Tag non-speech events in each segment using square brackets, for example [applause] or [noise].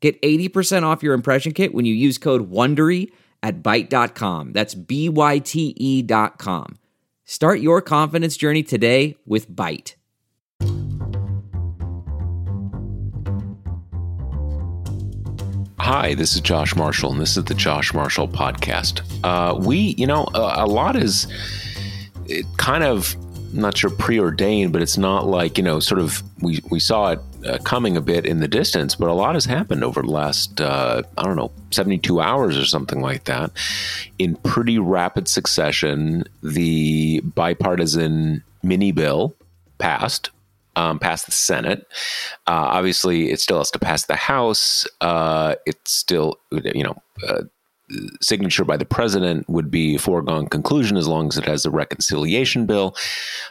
Get 80% off your impression kit when you use code WONDERY at Byte.com. That's B-Y-T-E dot com. Start your confidence journey today with Byte. Hi, this is Josh Marshall, and this is the Josh Marshall Podcast. Uh, we, you know, a, a lot is it kind of I'm not sure preordained, but it's not like you know, sort of we we saw it uh, coming a bit in the distance, but a lot has happened over the last uh, I don't know 72 hours or something like that. In pretty rapid succession, the bipartisan mini bill passed um, passed the Senate. Uh, obviously, it still has to pass the House. Uh, it's still, you know, uh, signature by the president would be a foregone conclusion as long as it has a reconciliation bill.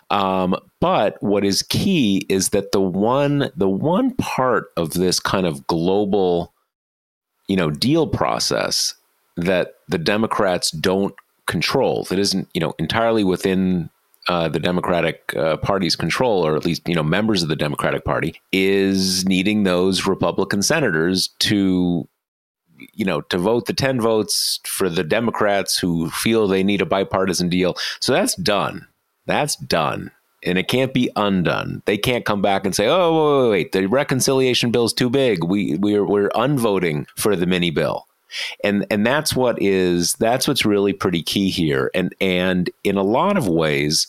Um, but what is key is that the one the one part of this kind of global, you know, deal process that the Democrats don't control that isn't you know entirely within uh, the Democratic uh, Party's control, or at least you know members of the Democratic Party, is needing those Republican senators to, you know, to vote the ten votes for the Democrats who feel they need a bipartisan deal. So that's done. That's done. And it can't be undone. They can't come back and say, "Oh, wait, wait, wait. the reconciliation bill is too big. We we're we're unvoting for the mini bill." and and that's what is that's what's really pretty key here and and in a lot of ways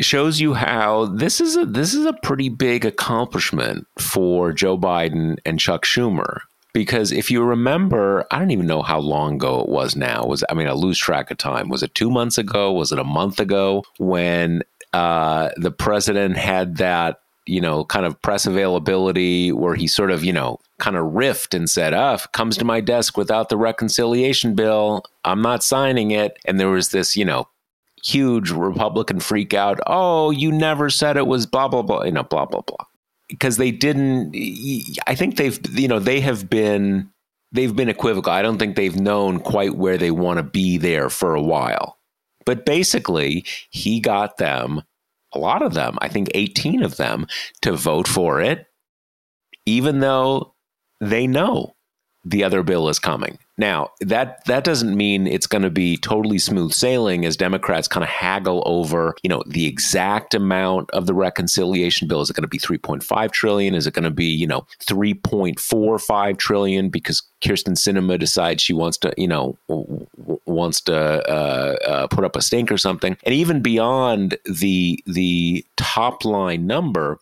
shows you how this is a this is a pretty big accomplishment for Joe Biden and Chuck Schumer. Because if you remember, I don't even know how long ago it was now. Was I mean, I lose track of time. Was it two months ago? Was it a month ago when uh, the president had that you know kind of press availability where he sort of you know kind of riffed and said, "Ah, if it comes to my desk without the reconciliation bill, I'm not signing it." And there was this you know huge Republican freak out. Oh, you never said it was blah blah blah. You know, blah blah blah. Because they didn't. I think they've. You know, they have been. They've been equivocal. I don't think they've known quite where they want to be there for a while. But basically, he got them, a lot of them, I think 18 of them, to vote for it, even though they know the other bill is coming. Now, that that doesn't mean it's going to be totally smooth sailing as Democrats kind of haggle over, you know, the exact amount of the reconciliation bill. Is it going to be 3.5 trillion? Is it going to be, you know, 3.45 trillion because Kyrsten Sinema decides she wants to, you know, wants to uh, uh, put up a stink or something. And even beyond the the top line number,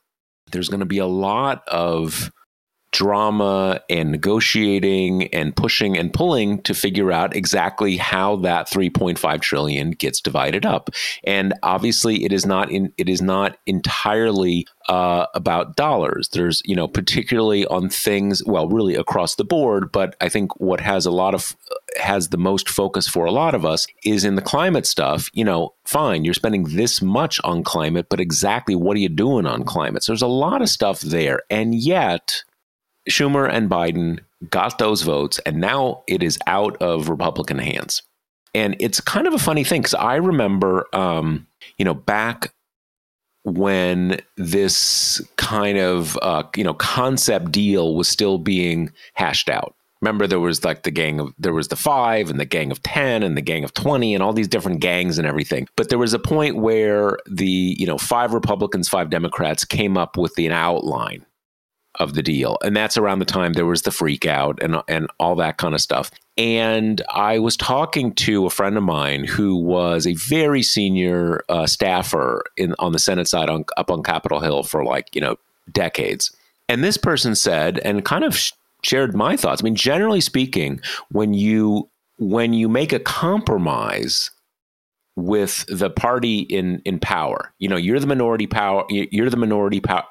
there's going to be a lot of drama and negotiating and pushing and pulling to figure out exactly how that 3.5 trillion gets divided up. And obviously, it is not in it is not entirely uh, about dollars. There's you know particularly on things well really across the board, but I think what has a lot of has the most focus for a lot of us is in the climate stuff. You know, fine, you're spending this much on climate, but exactly what are you doing on climate? So there's a lot of stuff there, and yet Schumer and Biden got those votes, and now it is out of Republican hands. And it's kind of a funny thing because I remember, um, you know, back when this kind of uh, you know concept deal was still being hashed out. Remember, there was like the gang of there was the five and the gang of ten and the gang of twenty and all these different gangs and everything. But there was a point where the you know five Republicans, five Democrats came up with the, an outline of the deal. And that's around the time there was the freak out and and all that kind of stuff. And I was talking to a friend of mine who was a very senior uh, staffer in on the Senate side on, up on Capitol Hill for like, you know, decades. And this person said and kind of sh- shared my thoughts. I mean, generally speaking, when you when you make a compromise with the party in in power, you know, you're the minority power you're the minority power,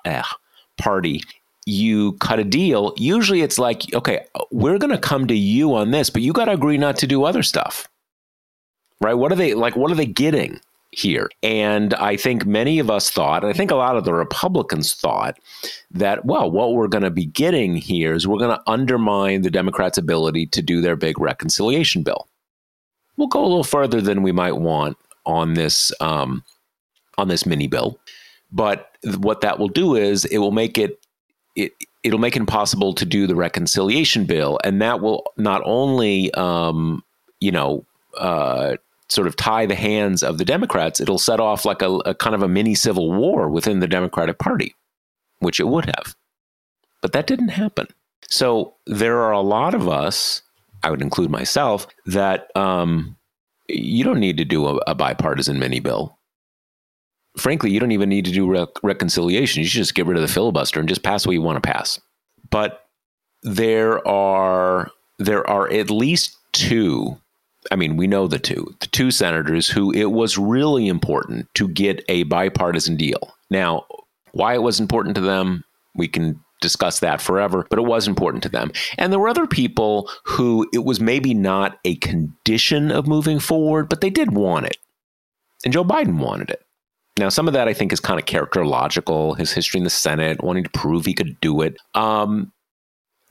party you cut a deal, usually it's like, okay, we're going to come to you on this, but you got to agree not to do other stuff. Right? What are they like? What are they getting here? And I think many of us thought, I think a lot of the Republicans thought that, well, what we're going to be getting here is we're going to undermine the Democrats' ability to do their big reconciliation bill. We'll go a little further than we might want on this um, on this mini bill, but what that will do is it will make it it it'll make it impossible to do the reconciliation bill, and that will not only um, you know uh, sort of tie the hands of the Democrats, it'll set off like a, a kind of a mini civil war within the Democratic Party, which it would have, but that didn't happen. So there are a lot of us, I would include myself, that um, you don't need to do a, a bipartisan mini bill frankly, you don't even need to do re- reconciliation. You should just get rid of the filibuster and just pass what you want to pass. But there are there are at least two. I mean, we know the two, the two senators who it was really important to get a bipartisan deal. Now, why it was important to them, we can discuss that forever, but it was important to them. And there were other people who it was maybe not a condition of moving forward, but they did want it. And Joe Biden wanted it. Now, some of that I think is kind of characterological, his history in the Senate, wanting to prove he could do it. Um,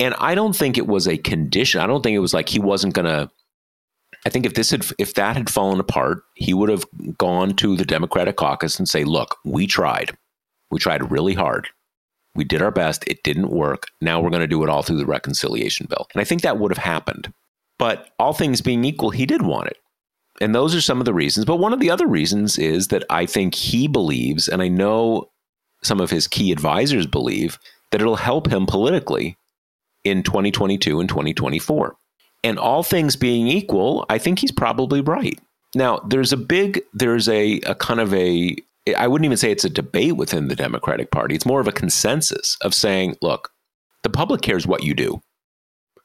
and I don't think it was a condition. I don't think it was like he wasn't going to. I think if this had, if that had fallen apart, he would have gone to the Democratic caucus and say, "Look, we tried. We tried really hard. We did our best. It didn't work. Now we're going to do it all through the reconciliation bill." And I think that would have happened. But all things being equal, he did want it. And those are some of the reasons. But one of the other reasons is that I think he believes, and I know some of his key advisors believe, that it'll help him politically in 2022 and 2024. And all things being equal, I think he's probably right. Now, there's a big, there's a, a kind of a, I wouldn't even say it's a debate within the Democratic Party. It's more of a consensus of saying, look, the public cares what you do.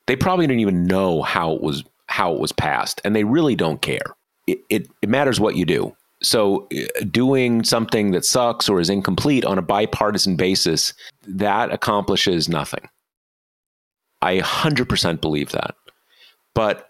They probably didn't even know how it was how it was passed, and they really don't care it, it, matters what you do. So, uh, doing something that sucks or is incomplete on a bipartisan basis, that accomplishes nothing. I 100% believe that. But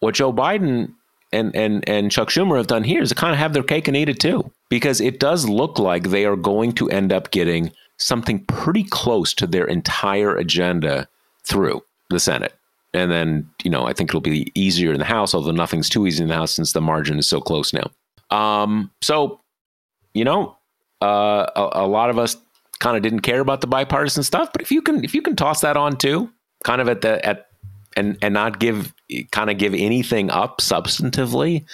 what Joe Biden and, and, and Chuck Schumer have done here is to kind of have their cake and eat it too, because it does look like they are going to end up getting something pretty close to their entire agenda through the Senate. And then, you know, I think it'll be easier in the House, although nothing's too easy in the House since the margin is so close now. Um, so, you know, uh, a, a lot of us kind of didn't care about the bipartisan stuff, but if you can, if you can toss that on too, kind of at the at and and not give kind of give anything up substantively,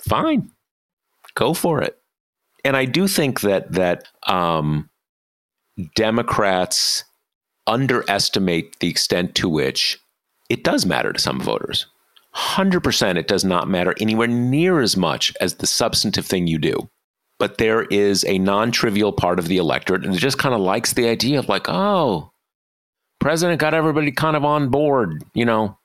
fine, go for it. And I do think that that um, Democrats underestimate the extent to which it does matter to some voters. 100% it does not matter anywhere near as much as the substantive thing you do. But there is a non trivial part of the electorate it just kind of likes the idea of, like, oh, president got everybody kind of on board, you know,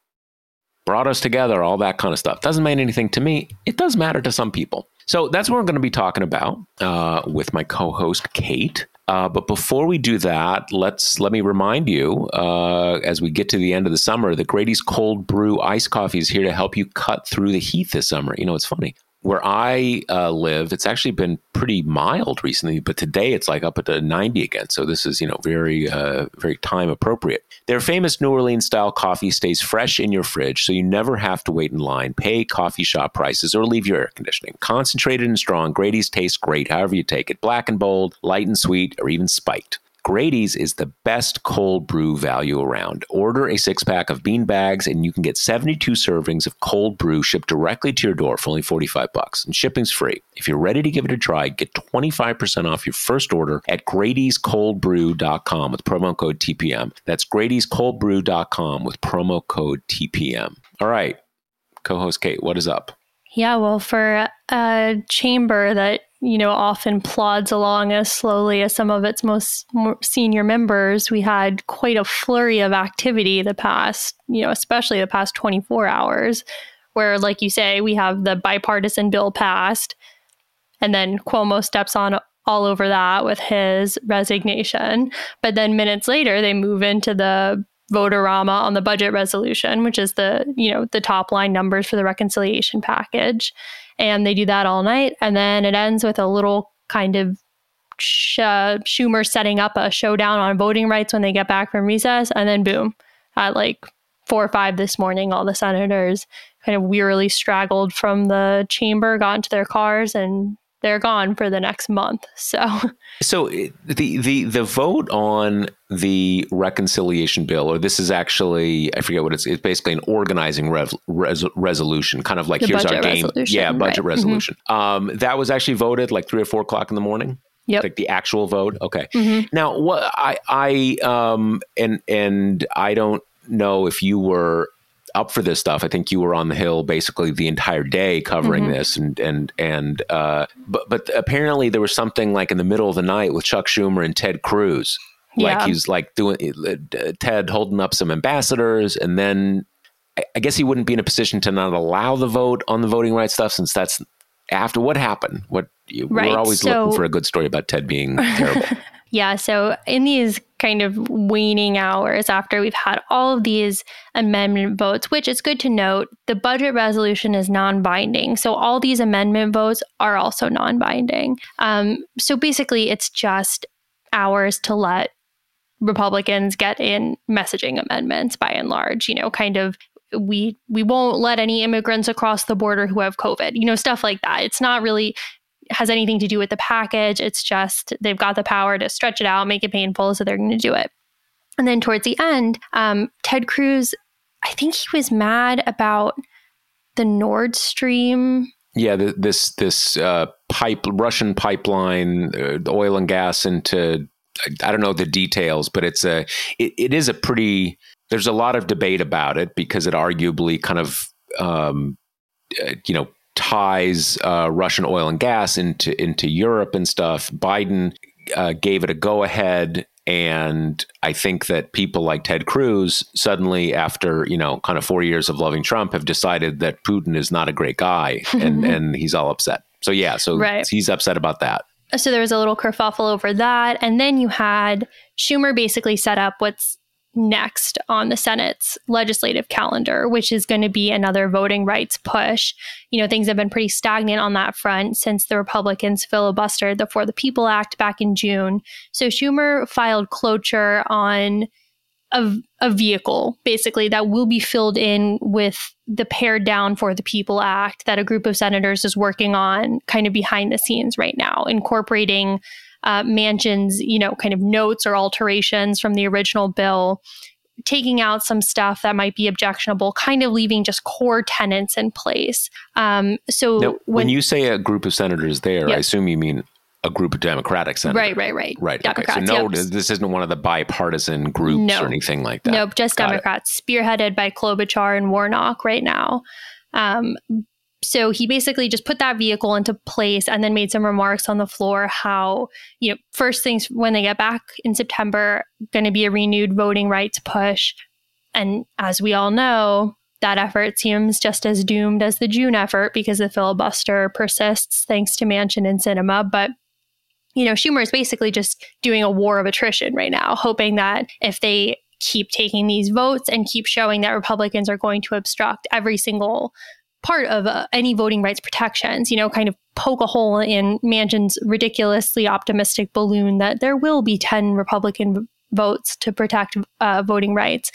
brought us together, all that kind of stuff. Doesn't mean anything to me. It does matter to some people. So that's what we're going to be talking about uh, with my co host, Kate. Uh, but before we do that, let's let me remind you uh, as we get to the end of the summer that Grady's Cold Brew Ice Coffee is here to help you cut through the heat this summer. You know, it's funny where I uh, live, it's actually been pretty mild recently, but today it's like up at the 90 again. So this is, you know, very, uh, very time appropriate. Their famous New Orleans style coffee stays fresh in your fridge, so you never have to wait in line, pay coffee shop prices, or leave your air conditioning. Concentrated and strong, Grady's tastes great however you take it black and bold, light and sweet, or even spiked. Grady's is the best cold brew value around. Order a six pack of bean bags and you can get 72 servings of cold brew shipped directly to your door for only 45 bucks. And shipping's free. If you're ready to give it a try, get 25% off your first order at Grady'sColdBrew.com with promo code TPM. That's Grady'sColdBrew.com with promo code TPM. All right, co host Kate, what is up? Yeah, well, for a chamber that you know, often plods along as slowly as some of its most senior members. We had quite a flurry of activity the past, you know, especially the past 24 hours, where, like you say, we have the bipartisan bill passed, and then Cuomo steps on all over that with his resignation. But then minutes later, they move into the vote-a-rama on the budget resolution, which is the, you know, the top line numbers for the reconciliation package. And they do that all night. And then it ends with a little kind of Sh- uh, Schumer setting up a showdown on voting rights when they get back from recess. And then boom, at like four or five this morning, all the senators kind of wearily straggled from the chamber, got into their cars, and they're gone for the next month. So, so the the the vote on the reconciliation bill, or this is actually I forget what it's. It's basically an organizing res, res, resolution, kind of like the here's our game. Yeah, budget right. Mm-hmm. resolution. Mm-hmm. Um, that was actually voted like three or four o'clock in the morning. Yep. Like the actual vote. Okay. Mm-hmm. Now, what I I um and and I don't know if you were up for this stuff. I think you were on the hill basically the entire day covering mm-hmm. this, and and and uh, but but apparently there was something like in the middle of the night with Chuck Schumer and Ted Cruz, like he was like doing uh, Ted holding up some ambassadors, and then I, I guess he wouldn't be in a position to not allow the vote on the voting rights stuff since that's after what happened. What right. we're always so, looking for a good story about Ted being terrible. [laughs] Yeah. So, in these kind of waning hours after we've had all of these amendment votes, which it's good to note, the budget resolution is non binding. So, all these amendment votes are also non binding. Um, so, basically, it's just hours to let Republicans get in messaging amendments by and large, you know, kind of we we won't let any immigrants across the border who have covid you know stuff like that it's not really has anything to do with the package. It's just they've got the power to stretch it out, make it painful, so they're going to do it. And then towards the end, um, Ted Cruz, I think he was mad about the Nord Stream. Yeah, the, this this uh, pipe Russian pipeline, uh, oil and gas into I don't know the details, but it's a it, it is a pretty. There's a lot of debate about it because it arguably kind of um, uh, you know ties uh, Russian oil and gas into into Europe and stuff. Biden uh, gave it a go ahead, and I think that people like Ted Cruz suddenly, after you know, kind of four years of loving Trump, have decided that Putin is not a great guy, [laughs] and and he's all upset. So yeah, so right. he's upset about that. So there was a little kerfuffle over that, and then you had Schumer basically set up what's next on the Senate's legislative calendar, which is going to be another voting rights push. You know, things have been pretty stagnant on that front since the Republicans filibustered the For the People Act back in June. So Schumer filed cloture on a, a vehicle, basically, that will be filled in with the pared down For the People Act that a group of senators is working on kind of behind the scenes right now, incorporating uh, Manchin's, you know, kind of notes or alterations from the original bill, taking out some stuff that might be objectionable, kind of leaving just core tenants in place. Um, so now, when, when, you say a group of senators there, yep. I assume you mean a group of Democratic senators. Right, right, right. Right. Democrats, okay. So no, yep. this isn't one of the bipartisan groups no. or anything like that. Nope, just Got Democrats, it. spearheaded by Klobuchar and Warnock right now. Um, so he basically just put that vehicle into place and then made some remarks on the floor how, you know, first things when they get back in September, going to be a renewed voting rights push. And as we all know, that effort seems just as doomed as the June effort because the filibuster persists thanks to Manchin and Sinema But you know, Schumer is basically just doing a war of attrition right now, hoping that if they keep taking these votes and keep showing that Republicans are going to obstruct every single part of uh, any voting rights protections, you know, kind of poke a hole in Manchin's ridiculously optimistic balloon that there will be 10 Republican votes to protect uh, voting rights.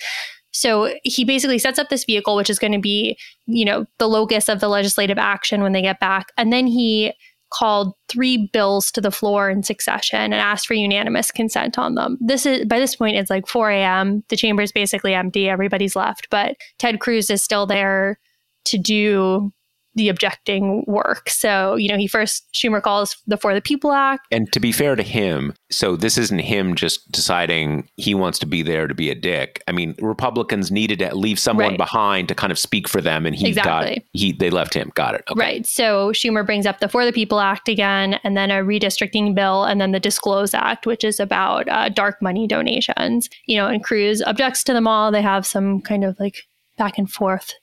So he basically sets up this vehicle, which is going to be, you know, the locus of the legislative action when they get back. And then he called three bills to the floor in succession and asked for unanimous consent on them. This is by this point it's like 4 a.m. The chamber is basically empty. Everybody's left, but Ted Cruz is still there to do the objecting work. So, you know, he first, Schumer calls the For the People Act. And to be fair to him, so this isn't him just deciding he wants to be there to be a dick. I mean, Republicans needed to leave someone Right. behind to kind of speak for them, and he Exactly. got, he, they left him. Got it. Okay. Right. So Schumer brings up the For the People Act again, and then a redistricting bill, and then the Disclose Act, which is about uh, dark money donations. You know, and Cruz objects to them all. They have some kind of like back and forth.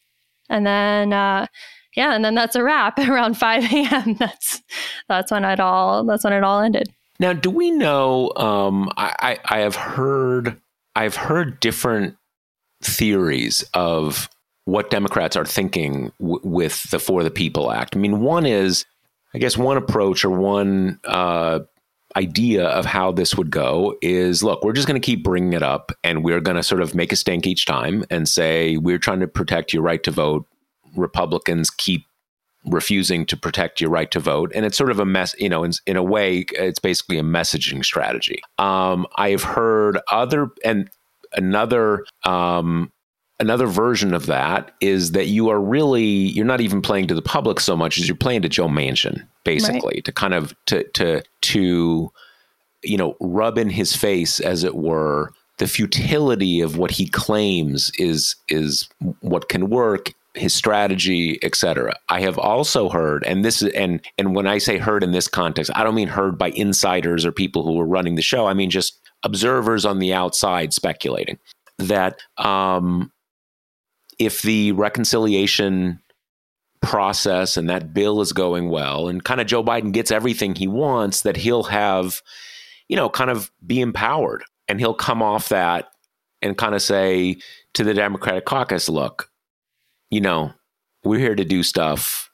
And then uh, yeah, and then that's a wrap [laughs] around 5 a.m. That's that's when it all that's when it all ended. Now, do we know? Um, I, I I have heard I've heard different theories of what Democrats are thinking w- with the For the People Act. I mean, one is, I guess, one approach or one uh, idea of how this would go is look, we're just going to keep bringing it up and we're going to sort of make a stink each time and say, we're trying to protect your right to vote. Republicans keep refusing to protect your right to vote. And it's sort of a mess, you know, in, in a way, it's basically a messaging strategy. Um, I have heard other, and another, um, another version of that is that you are really you're not even playing to the public so much as you're playing to Joe Manchin basically right. to kind of to to to you know rub in his face as it were the futility of what he claims is is what can work his strategy etc i have also heard and this is and and when i say heard in this context i don't mean heard by insiders or people who are running the show i mean just observers on the outside speculating that um if the reconciliation process and that bill is going well and kind of Joe Biden gets everything he wants, that he'll have, you know, kind of be empowered and he'll come off that and kind of say to the Democratic caucus, look, you know, we're here to do stuff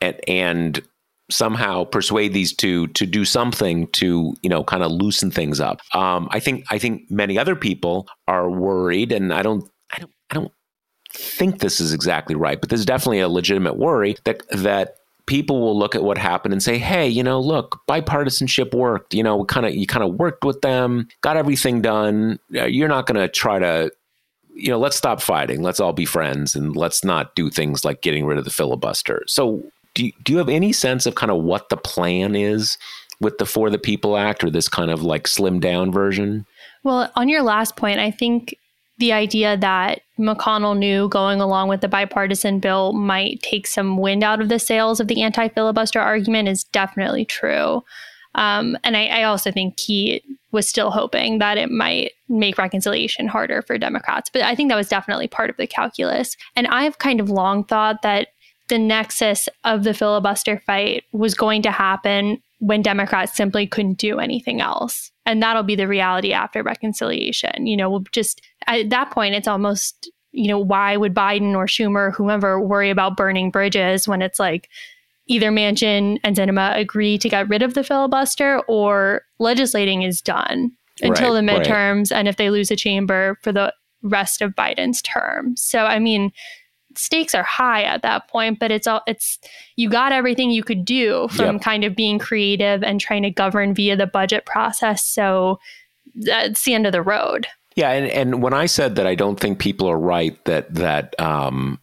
and, and somehow persuade these two to do something to you know kind of loosen things up. Um, i think i think many other people are worried and i don't i don't i don't think this is exactly right, but there's definitely a legitimate worry that that people will look at what happened and say, "Hey, you know, look, bipartisanship worked. You know, kind of you kind of worked with them, got everything done. Uh, you're not going to try to, you know, let's stop fighting. Let's all be friends, and let's not do things like getting rid of the filibuster." So, do you, do you have any sense of kind of what the plan is with the For the People Act, or this kind of like slimmed down version? Well, on your last point, I think the idea that McConnell knew going along with the bipartisan bill might take some wind out of the sails of the anti filibuster argument is definitely true. Um, and I, I, also think he was still hoping that it might make reconciliation harder for Democrats. But I think that was definitely part of the calculus. And I've kind of long thought that the nexus of the filibuster fight was going to happen when Democrats simply couldn't do anything else. And that'll be the reality after reconciliation. You know, we'll just at that point, it's almost, you know, why would Biden or Schumer, or whomever, worry about burning bridges when it's like either Manchin and Sinema agree to get rid of the filibuster or legislating is done until right, the midterms right. and if they lose a chamber for the rest of Biden's term. So, I mean, stakes are high at that point, but it's all it's you got everything you could do from yep. kind of being creative and trying to govern via the budget process. So that's the end of the road. Yeah, and, and when I said that I don't think people are right that that um,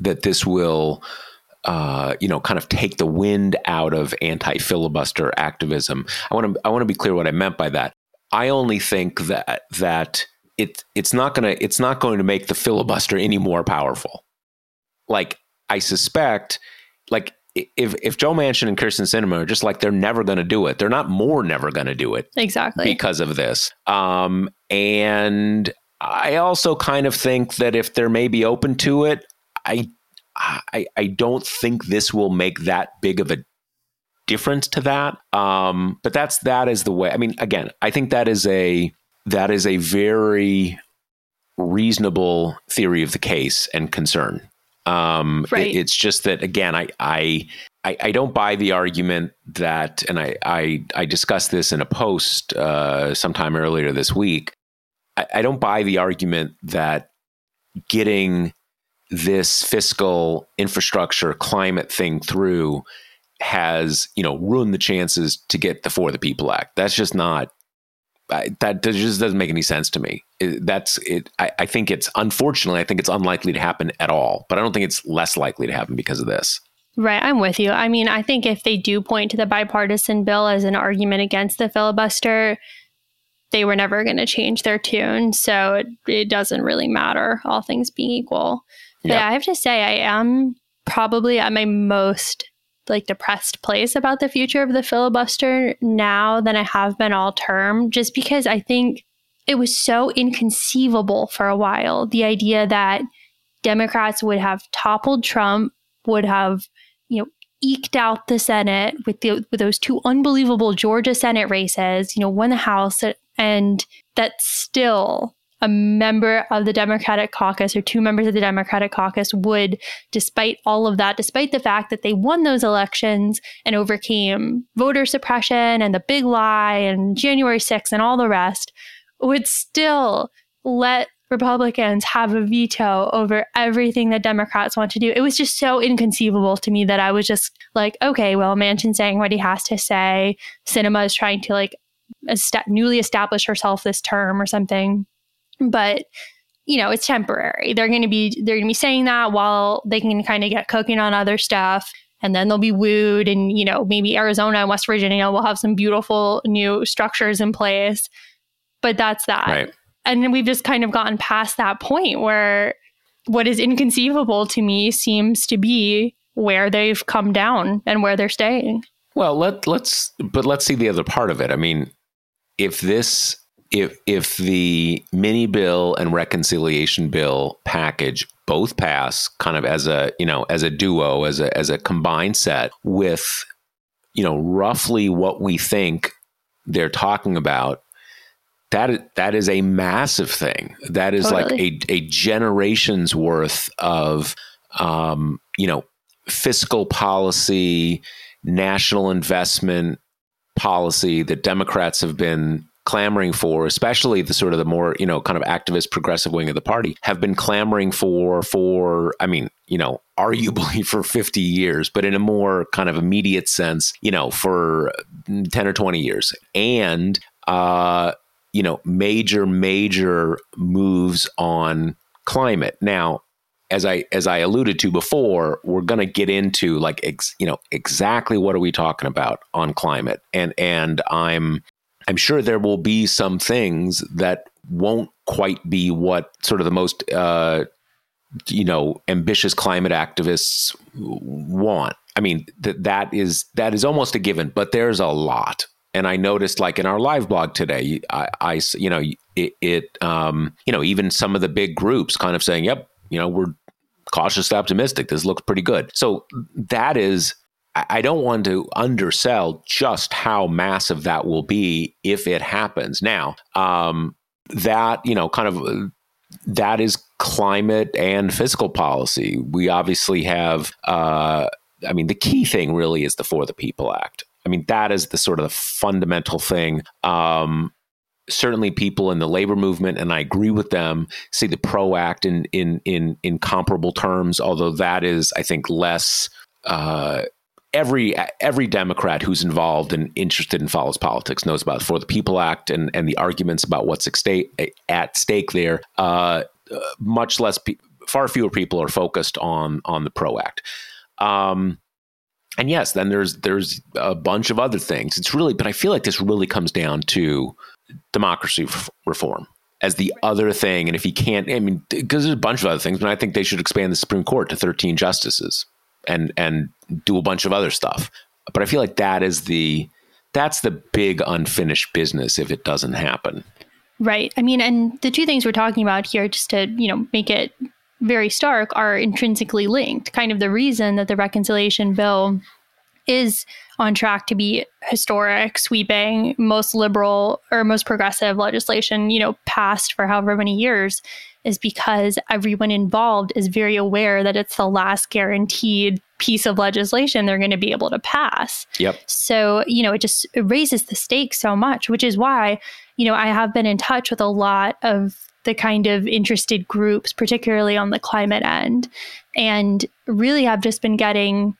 that this will uh, you know, kind of take the wind out of anti-filibuster activism. I want to I want to be clear what I meant by that. I only think that that it it's not gonna it's not going to make the filibuster any more powerful like I suspect, like if if Joe Manchin and Kyrsten Sinema are just like they're never going to do it, they're not more never going to do it exactly because of this. Um, and I also kind of think that if they're maybe open to it, I I I don't think this will make that big of a difference to that. Um, but that's that is the way. I mean, again, I think that is a that is a very reasonable theory of the case and concern um, right. It, it's just that again, I, I I, I don't buy the argument that, and I I, I discussed this in a post uh, sometime earlier this week. I, I don't buy the argument that getting this fiscal infrastructure climate thing through has you know ruined the chances to get the For the People Act. That's just not I, that just doesn't make any sense to me. It, that's it. I, I, think it's unfortunately, I think it's unlikely to happen at all. But I don't think it's less likely to happen because of this. Right, I'm with you. I mean, I think if they do point to the bipartisan bill as an argument against the filibuster, they were never going to change their tune. So it, it, doesn't really matter, all things being equal. Yep. Yeah, I have to say, I am probably at my most like depressed place about the future of the filibuster now than I have been all term, just because I think it was so inconceivable for a while. The idea that Democrats would have toppled Trump, would have, you know, eked out the Senate with the with those two unbelievable Georgia Senate races, you know, won the House, and that still a member of the Democratic caucus or two members of the Democratic caucus would, despite all of that, despite the fact that they won those elections and overcame voter suppression and the big lie and January 6th and all the rest, would still let Republicans have a veto over everything that Democrats want to do. It was just so inconceivable to me that I was just like, okay, well, Manchin saying what he has to say. Sinema is trying to like est- newly establish herself this term or something but you know it's temporary. They're going to be they're going to be saying that while they can kind of get cooking on other stuff and then they'll be wooed and you know maybe arizona and west virginia will have some beautiful new structures in place. But that's that. Right. and we've just kind of gotten past that point where what is inconceivable to me seems to be where they've come down and where they're staying. Well let let's but let's see the other part of it. I mean if this if if the mini bill and reconciliation bill package both pass kind of as a you know as a duo as a as a combined set with you know roughly what we think they're talking about that that is a massive thing that is totally. like a a generation's worth of um, you know fiscal policy national investment policy that democrats have been clamoring for, especially the sort of the more, you know, kind of activist progressive wing of the party, have been clamoring for, for, I mean, you know, arguably [laughs] for 50 years, but in a more kind of immediate sense, you know, for 10 or 20 years. And, uh, you know, major, major moves on climate. Now, as I as I alluded to before, we're going to get into like ex, you know exactly what are we talking about on climate, and and I'm I'm sure there will be some things that won't quite be what sort of the most uh, you know ambitious climate activists want. I mean that that is that is almost a given, but there's a lot. And I noticed, like in our live blog today, I, I you know, it, it um, you know, even some of the big groups kind of saying, "Yep, you know, we're cautiously optimistic. This looks pretty good." So that is I don't want to undersell just how massive that will be if it happens. Now, um, that, you know, kind of that is climate and fiscal policy. We obviously have, uh, I mean, the key thing really is the For the People Act. I mean, that is the sort of the fundamental thing. Um, certainly people in the labor movement and I agree with them see the pro act in in in in comparable terms although that is I think less uh, every every Democrat who's involved and interested in follows politics knows about For the People Act and and the arguments about what's at stake at stake there. Uh, much less, pe- far fewer people are focused on on the Pro Act. Um, and yes, then there's there's a bunch of other things. It's really, but I feel like this really comes down to democracy f- reform as the other thing. And if he can't, I mean, because there's a bunch of other things, but I think they should expand the Supreme Court to 13 justices and and do a bunch of other stuff. But I feel like that is the that's the big unfinished business if it doesn't happen. Right. I mean, and the two things we're talking about here, just to you know make it very stark, are intrinsically linked. Kind of the reason that the reconciliation bill is on track to be historic, sweeping, most liberal or most progressive legislation, you know, passed for however many years is because everyone involved is very aware that it's the last guaranteed piece of legislation they're going to be able to pass. Yep. So, you know, it just it raises the stakes so much, which is why, you know, I have been in touch with a lot of the kind of interested groups, particularly on the climate end, and really have just been getting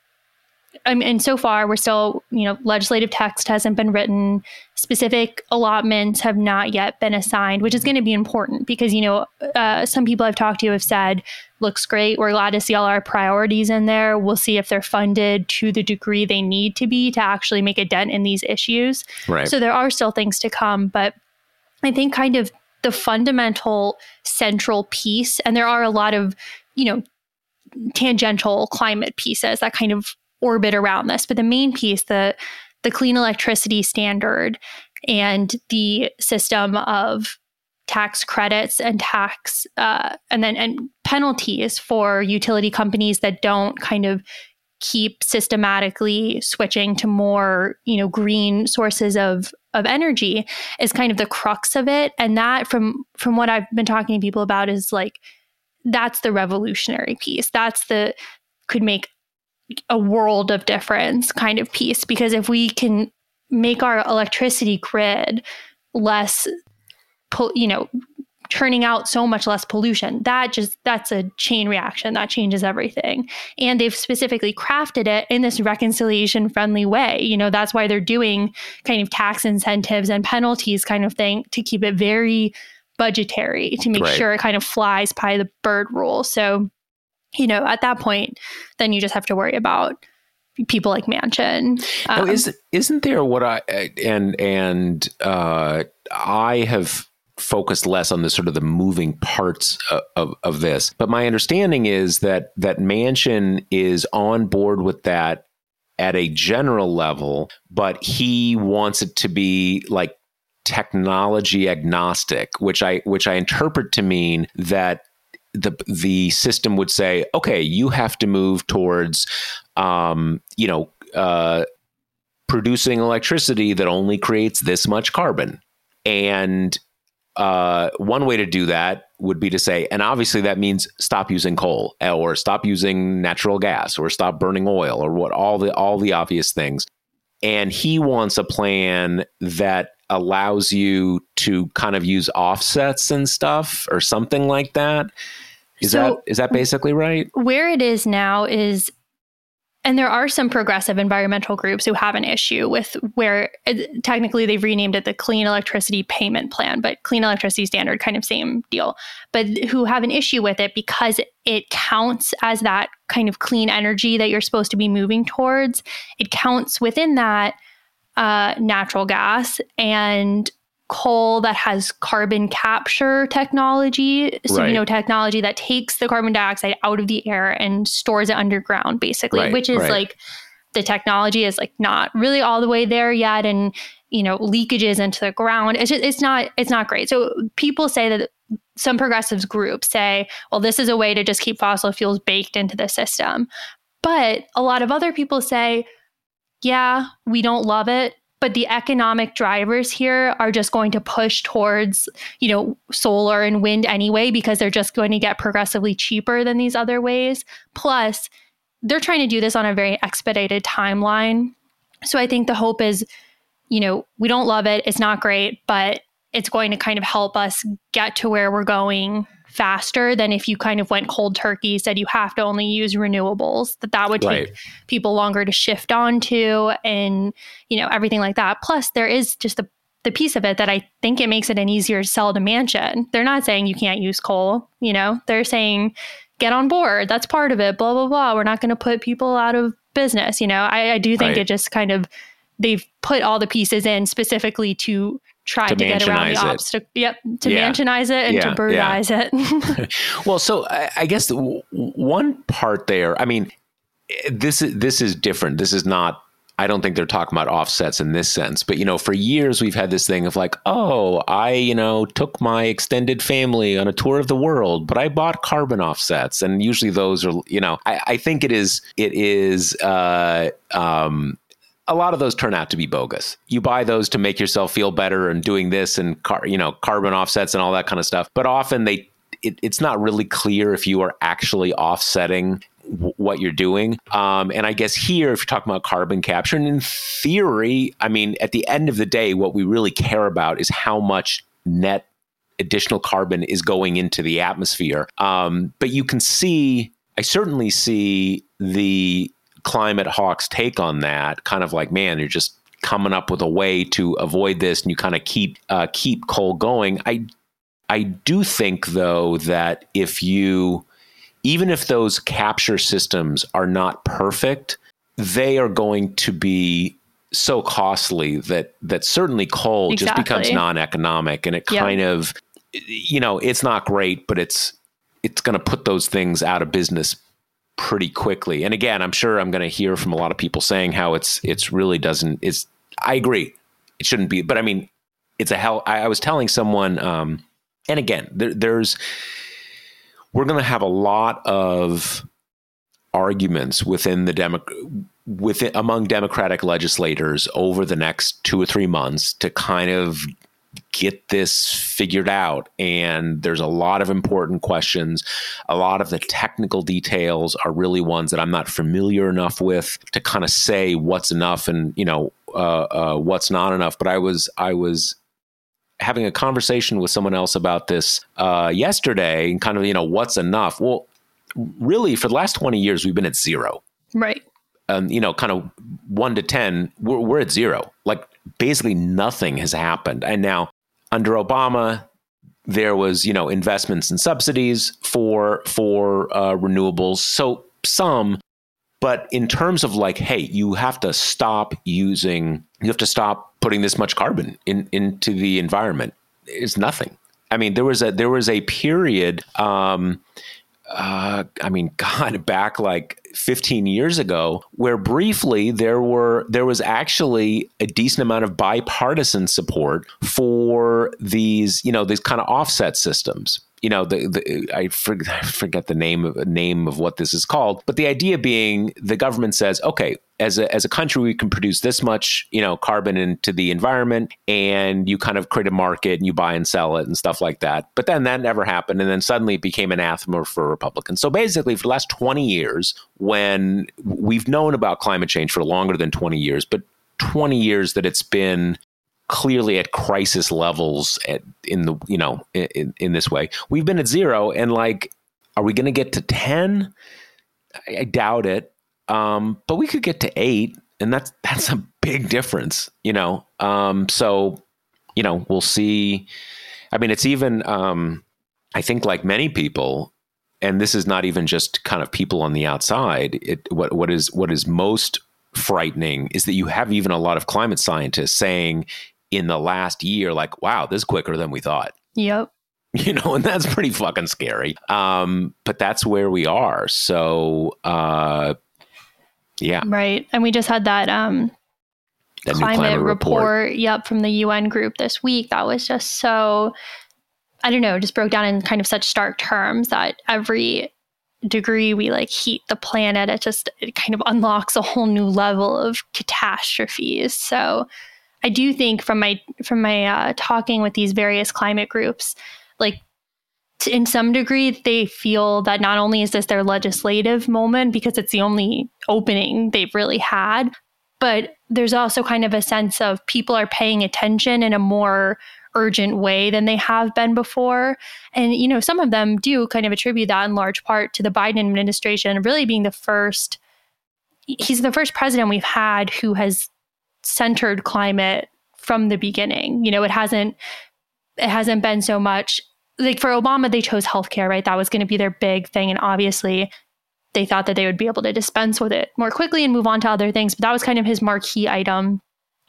I mean, and so far we're still, you know, legislative text hasn't been written, specific allotments have not yet been assigned, which is going to be important because, you know, uh, some people I've talked to have said, looks great. We're glad to see all our priorities in there. We'll see if they're funded to the degree they need to be to actually make a dent in these issues. Right. So there are still things to come, but I think kind of the fundamental central piece, and there are a lot of, you know, tangential climate pieces that kind of orbit around this. But the main piece, the the clean electricity standard and the system of tax credits and tax uh, and then and penalties for utility companies that don't kind of keep systematically switching to more you know green sources of of energy is kind of the crux of it and that from from what i've been talking to people about is like that's the revolutionary piece that's the could make a world of difference kind of piece because if we can make our electricity grid less you know turning out so much less pollution that just that's a chain reaction. That changes everything. And they've specifically crafted it in this reconciliation friendly way. You know that's why they're doing kind of tax incentives and penalties kind of thing to keep it very budgetary to make right. sure it kind of flies by the Byrd rule. So you know at that point then you just have to worry about people like Manchin. Um, now, is, isn't there what I and and uh, I have focused less on the sort of the moving parts of, of, of this. But my understanding is that that Manchin is on board with that at a general level, but he wants it to be like technology agnostic, which I which I interpret to mean that the the system would say, okay, you have to move towards, um, you know, uh, producing electricity that only creates this much carbon, and uh, one way to do that would be to say, and obviously that means stop using coal or stop using natural gas or stop burning oil or what all the all the obvious things. And he wants a plan that allows you to kind of use offsets and stuff or something like that. Is so that is that basically right? Where it is now is and there are some progressive environmental groups who have an issue with where uh, technically they've renamed it the Clean Electricity Payment Plan, but Clean Electricity Standard, kind of same deal, but who have an issue with it because it counts as that kind of clean energy that you're supposed to be moving towards. It counts within that uh, natural gas and coal that has carbon capture technology. So, right. you know, technology that takes the carbon dioxide out of the air and stores it underground, basically, right, which is right. like the technology is like not really all the way there yet. And, you know, leakages into the ground. It's just, it's not, it's not great. So people say that some progressives groups say, well, this is a way to just keep fossil fuels baked into the system. But a lot of other people say, yeah, we don't love it, but the economic drivers here are just going to push towards you know solar and wind anyway because they're just going to get progressively cheaper than these other ways. Plus they're trying to do this on a very expedited timeline. So i think the hope is you know we don't love it it's not great but it's going to kind of help us get to where we're going faster than if you kind of went cold turkey said you have to only use renewables that that would take right. people longer to shift onto and you know everything like that plus there is just the the piece of it that I think it makes it an easier sell to Manchin. They're not saying you can't use coal, you know, they're saying get on board. That's part of it, blah, blah, blah. We're not going to put people out of business. You know, I, I do think right. it just kind of, they've put all the pieces in specifically to tried to, to get around the obstacle. Yep, to yeah. Manchinize it and yeah. to Byrdize yeah. it. [laughs] [laughs] well, so I, I guess one part there. I mean, this is this is different. This is not. I don't think they're talking about offsets in this sense, but you know, for years we've had this thing of like, oh, I you know took my extended family on a tour of the world, but I bought carbon offsets, and usually those are you know, I, I think it is it is uh, um, a lot of those turn out to be bogus. You buy those to make yourself feel better and doing this and car, you know carbon offsets and all that kind of stuff. But often they it, it's not really clear if you are actually offsetting what you're doing. Um, and I guess here, if you're talking about carbon capture, and in theory, I mean, at the end of the day, what we really care about is how much net additional carbon is going into the atmosphere. Um, but you can see, I certainly see the climate hawks take on that kind of like man you're just coming up with a way to avoid this and you kind of keep uh, keep coal going i i do think though that if you even if those capture systems are not perfect they are going to be so costly that that certainly coal exactly. just becomes non-economic and it yep. kind of you know it's not great but it's it's going to put those things out of business pretty quickly. And again, I'm sure I'm going to hear from a lot of people saying how it's it's really doesn't. It's I agree, it shouldn't be. But I mean, it's a hell. I, I was telling someone um, and again, there, there's we're going to have a lot of arguments within the Demo- within among Democratic legislators over the next two or three months to kind of get this figured out. And there's a lot of important questions. A lot of the technical details are really ones that I'm not familiar enough with to kind of say what's enough and you know uh, uh, what's not enough. But I was I was having a conversation with someone else about this uh, yesterday and kind of, you know, what's enough? Well, really, for the last 20 years, we've been at zero. Right. Um, you know, kind of one to 10, we're, we're at zero. Like basically nothing has happened. And now under Obama, there was, you know, investments and subsidies for, for uh, renewables. So some, but in terms of like, hey, you have to stop using, you have to stop putting this much carbon in, into the environment is nothing. I mean, there was a there was a period. Um, uh, I mean, [laughs] God, back like 15 years ago, where briefly there were there was actually a decent amount of bipartisan support for these, you know, these kind of offset systems you know, the, the [laughs] I, forget, the name of name of what this is called, but the idea being the government says, okay, as a, as a country, we can produce this much, you know, carbon into the environment, and you kind of create a market and you buy and sell it and stuff like that. But then that never happened, and then suddenly it became anathema for Republicans. So basically, for the last twenty years, when we've known about climate change for longer than twenty years, but 20 years that it's been clearly at crisis levels at, in the you know in, in this way. We've been at zero and like are we going to get to 10 I, I doubt it um, but we could get to eight and that's [laughs] that's a big difference you know? Um, so you know we'll see. I mean it's even um, i think like many people and this is not even just kind of people on the outside it what what is what is most frightening is that you have even a lot of climate scientists saying in the last year, like, wow, this is quicker than we thought. [laughs] Yep. You know, and that's pretty fucking scary. Um, but that's where we are. So, uh, yeah. Right. And we just had that, um, that climate, climate report, report. yep, from the UN group this week. That was just so, I don't know, just broke down in kind of such stark terms that every degree we like heat the planet, it just it kind of unlocks a whole new level of catastrophes. So, I do think from my from my uh, talking with these various climate groups, like in some degree, they feel that not only is this their legislative moment because it's the only opening they've really had, but there's also kind of a sense of people are paying attention in a more urgent way than they have been before. And, you know, some of them do kind of attribute that in large part to the Biden administration really being the first, he's the first president we've had who has centered climate from the beginning. You know, it hasn't it hasn't been so much like for Obama they chose healthcare, right? That was going to be their big thing and obviously they thought that they would be able to dispense with it more quickly and move on to other things, but that was kind of his marquee item.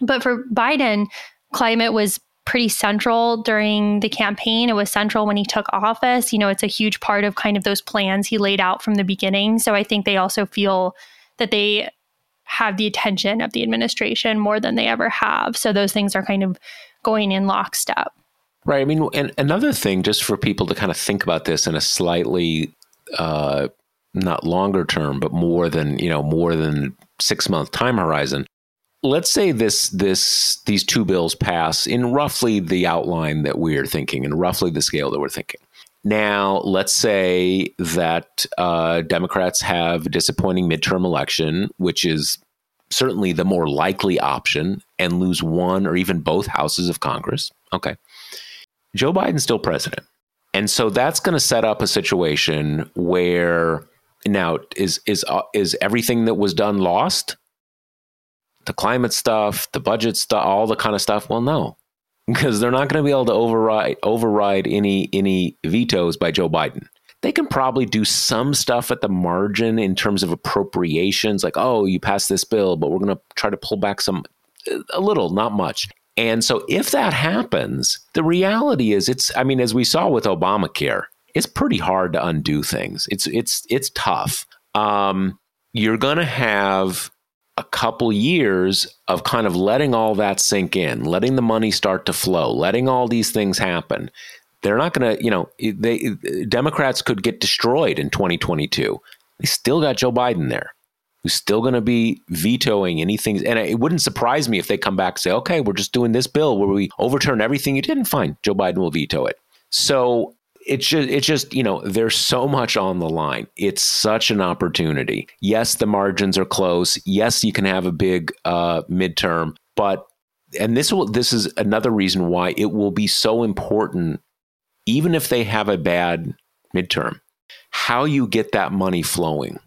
But for Biden, climate was pretty central during the campaign. It was central when he took office. You know, it's a huge part of kind of those plans he laid out from the beginning. So I think they also feel that they have the attention of the administration more than they ever have. So those things are kind of going in lockstep. Right. I mean, and another thing, just for people to kind of think about this in a slightly uh, not longer term, but more than you know, more than six month time horizon. Let's say this this these two bills pass in roughly the outline that we're thinking, and roughly the scale that we're thinking. Now, let's say that uh, Democrats have a disappointing midterm election, which is certainly the more likely option, and lose one or even both houses of Congress. Okay. Joe Biden's still president. And so that's going to set up a situation where now is is uh, is everything that was done lost? The climate stuff, the budget stuff, all the kind of stuff? Well, no because they're not going to be able to override override any any vetoes by Joe Biden. They can probably do some stuff at the margin in terms of appropriations, like oh, you passed this bill, but we're going to try to pull back some a little, not much. And so if that happens, the reality is it's I mean as we saw with Obamacare, it's pretty hard to undo things. It's it's it's tough. Um, you're going to have a couple years of kind of letting all that sink in, letting the money start to flow, letting all these things happen, They're not going to, you know, they Democrats could get destroyed in 2022. They still got Joe Biden there, who's still going to be vetoing anything. And it wouldn't surprise me if they come back and say, okay, we're just doing this bill where we overturn everything you didn't find. Joe Biden will veto it. So it's just it's just you know there's so much on the line. It's such an opportunity. Yes the margins are close. Yes you can have a big uh, midterm but and this will this is another reason why it will be so important even if they have a bad midterm how you get that money flowing.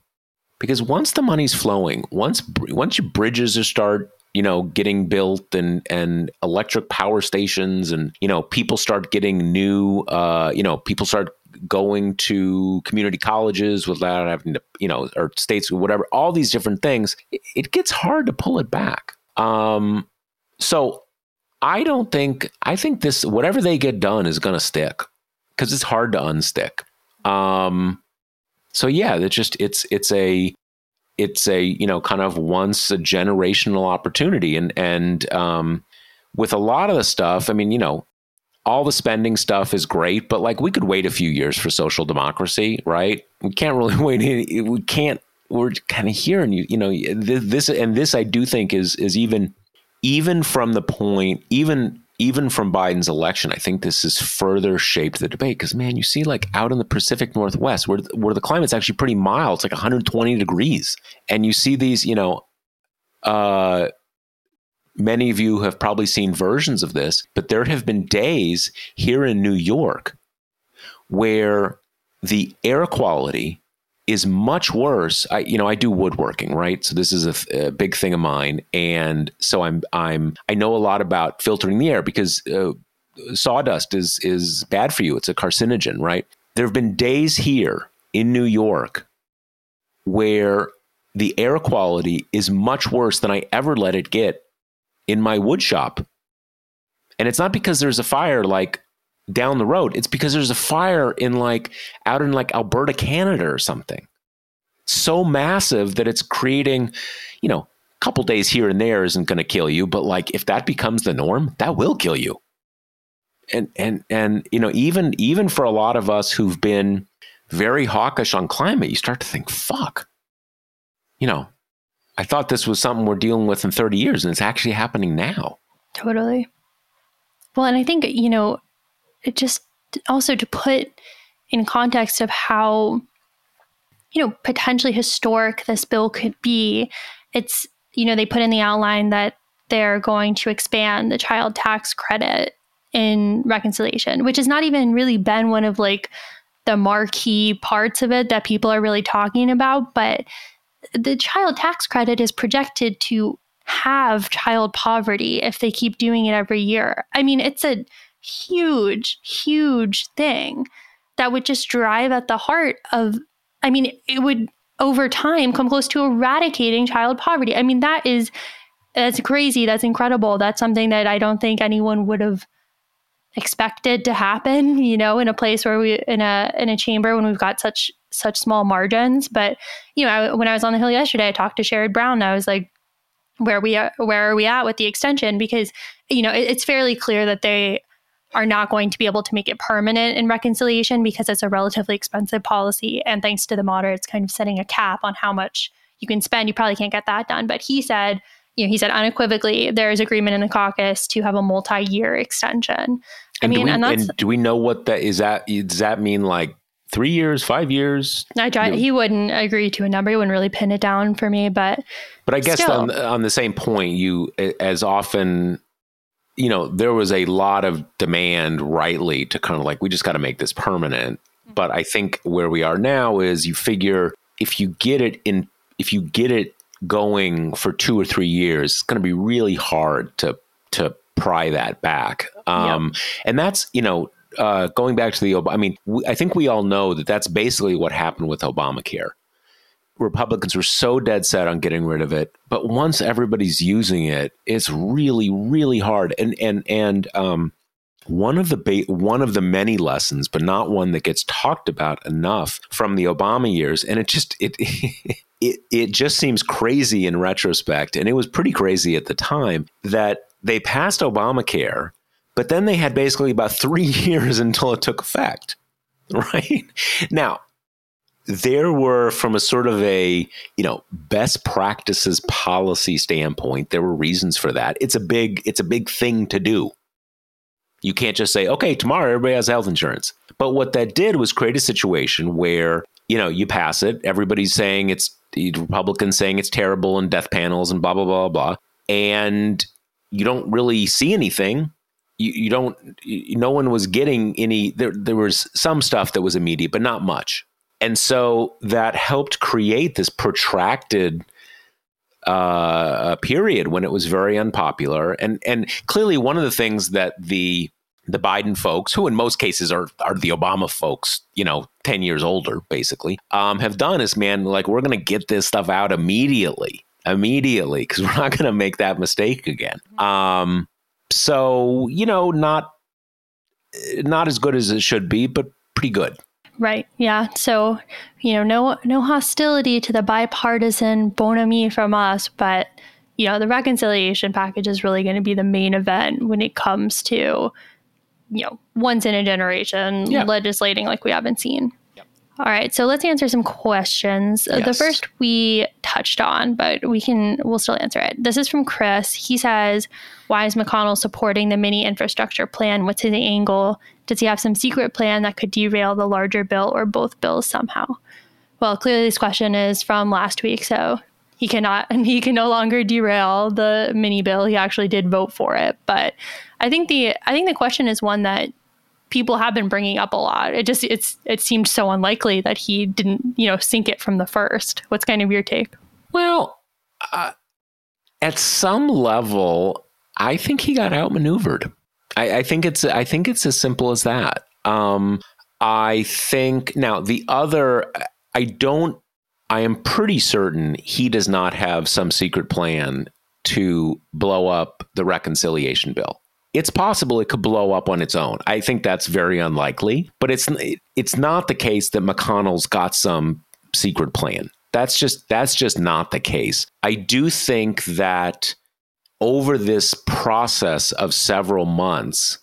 Because once the money's flowing once once your bridges are start you know getting built and and electric power stations and you know people start getting new uh, you know people start going to community colleges without having to you know or states or whatever all these different things. It, gets hard to pull it back. Um, so i don't think i think this whatever they get done is going to stick because it's hard to unstick. Um, so yeah it's just it's it's a it's a you know kind of once a generational opportunity. And and um, with a lot of the stuff i mean you know all the spending stuff is great but like we could wait a few years for social democracy right? We can't really [laughs] wait we can't we're kind of hearing you you know this and this i do think is is even even from the point even even from Biden's election, I think this has further shaped the debate. Because, man, you see, like out in the Pacific Northwest, where where the climate's actually pretty mild, it's like 120 degrees, and you see these, you know, uh, many of you have probably seen versions of this, but there have been days here in New York where the air quality is much worse. I, you know, I do woodworking, right? So this is a, a, big thing of mine, and so I'm, I'm, I know a lot about filtering the air because uh, sawdust is is bad for you. It's a carcinogen, right? There have been days here in New York where the air quality is much worse than I ever let it get in my wood shop, and it's not because there's a fire like down the road. It's because there's a fire in like out in like Alberta, Canada or something. So massive that it's creating, you know, a couple days here and there isn't going to kill you, but like if that becomes the norm, that will kill you. And and and you know, even even for a lot of us who've been very hawkish on climate, you start to think, fuck. You know, I thought this was something we're dealing with in 30 years and it's actually happening now. Totally. Well, and I think, you know, just also to put in context of how you know potentially historic this bill could be it's you know they put in the outline that they're going to expand the child tax credit in reconciliation which has not even really been one of like the marquee parts of it that people are really talking about but the child tax credit is projected to have child poverty if they keep doing it every year. I mean it's a huge, huge thing that would just drive at the heart of, I mean, it would over time come close to eradicating child poverty. I mean, that is, that's crazy. That's incredible. That's something that I don't think anyone would have expected to happen, you know, in a place where we, in a, in a chamber when we've got such, such small margins. But, you know, I, when I was on the Hill yesterday, I talked to Sherrod Brown and I was like, where we are, where are we at with the extension? Because, you know, it, it's fairly clear that they are not going to be able to make it permanent in reconciliation because it's a relatively expensive policy. And thanks to the moderates kind of setting a cap on how much you can spend, you probably can't get that done. But he said, you know, he said unequivocally there is agreement in the caucus to have a multi-year extension. I and mean, we, and, and do we know what that is? That does that mean like three years, five years? I try, he wouldn't agree to a number. He wouldn't really pin it down for me, but but I guess on, on the same point, you as often you know, there was a lot of demand, rightly, to kind of like, we just got to make this permanent. Mm-hmm. But I think where we are now is you figure if you get it in, if you get it going for two or three years, it's going to be really hard to to pry that back. Um, yep. And that's you know, uh, going back to the, I mean, we, I think we all know that that's basically what happened with Obamacare. Republicans were so dead set on getting rid of it, but once everybody's using it, it's really, really hard. And and and um, one of the ba- one of the many lessons, but not one that gets talked about enough from the Obama years, and it just it [laughs] it it just seems crazy in retrospect, and it was pretty crazy at the time that they passed Obamacare But then they had basically about three [laughs] years until it took effect, [laughs] right? Now, there were from a sort of a you know best practices policy standpoint there were reasons for that. It's a big it's a big thing to do. You can't just say okay tomorrow everybody has health insurance. But what that did was create a situation where you know you pass it everybody's saying it's the republicans saying it's terrible and death panels and blah blah blah blah and you don't really see anything. You, you don't you, no one was getting any there there was some stuff that was immediate but not much and so that helped create this protracted uh, period when it was very unpopular. And and clearly, one of the things that the the Biden folks, who in most cases are are the Obama folks, you know, ten years older, basically, um, have done is, man, like we're going to get this stuff out immediately, immediately, because [laughs] we're not going to make that mistake again. Um, so you know, not not as good as it should be, but pretty good. Right. Yeah. So, you know, no no hostility to the bipartisan bonhomie from us, but you know, the reconciliation package is really going to be the main event when it comes to, you know, once in a generation yeah. legislating like we haven't seen. All right, so let's answer some questions. Uh, yes. The first we touched on, but we can we'll still answer it. This is from Chris. He says, "Why is McConnell supporting the mini infrastructure plan? What's his angle? Does he have some secret plan that could derail the larger bill or both bills somehow?" Well, clearly this question is from last week, so he cannot and [laughs] he can no longer derail the mini bill. He actually did vote for it, but I think the I think the question is one that people have been bringing up a lot. It just it's it seemed so unlikely that he didn't you know sink it from the first. What's kind of your take? Well, uh, at some level, I think he got outmaneuvered. I, I think it's I think it's as simple as that. Um, I think now the other I don't. I am pretty certain he does not have some secret plan to blow up the reconciliation bill it's possible it could blow up on its own. I think that's very unlikely, but it's it's not the case that McConnell's got some secret plan. That's just that's just not the case. I do think that over this process of several months,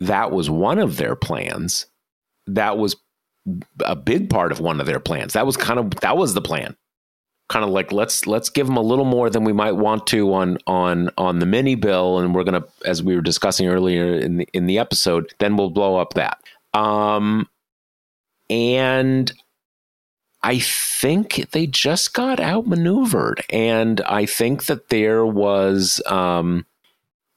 that was one of their plans. That was a big part of one of their plans. That was kind of that was the plan kind of like let's let's give them a little more than we might want to on on on the mini bill and we're to as we were discussing earlier in the in the episode then we'll blow up that um and I think they just got outmaneuvered and I think that there was um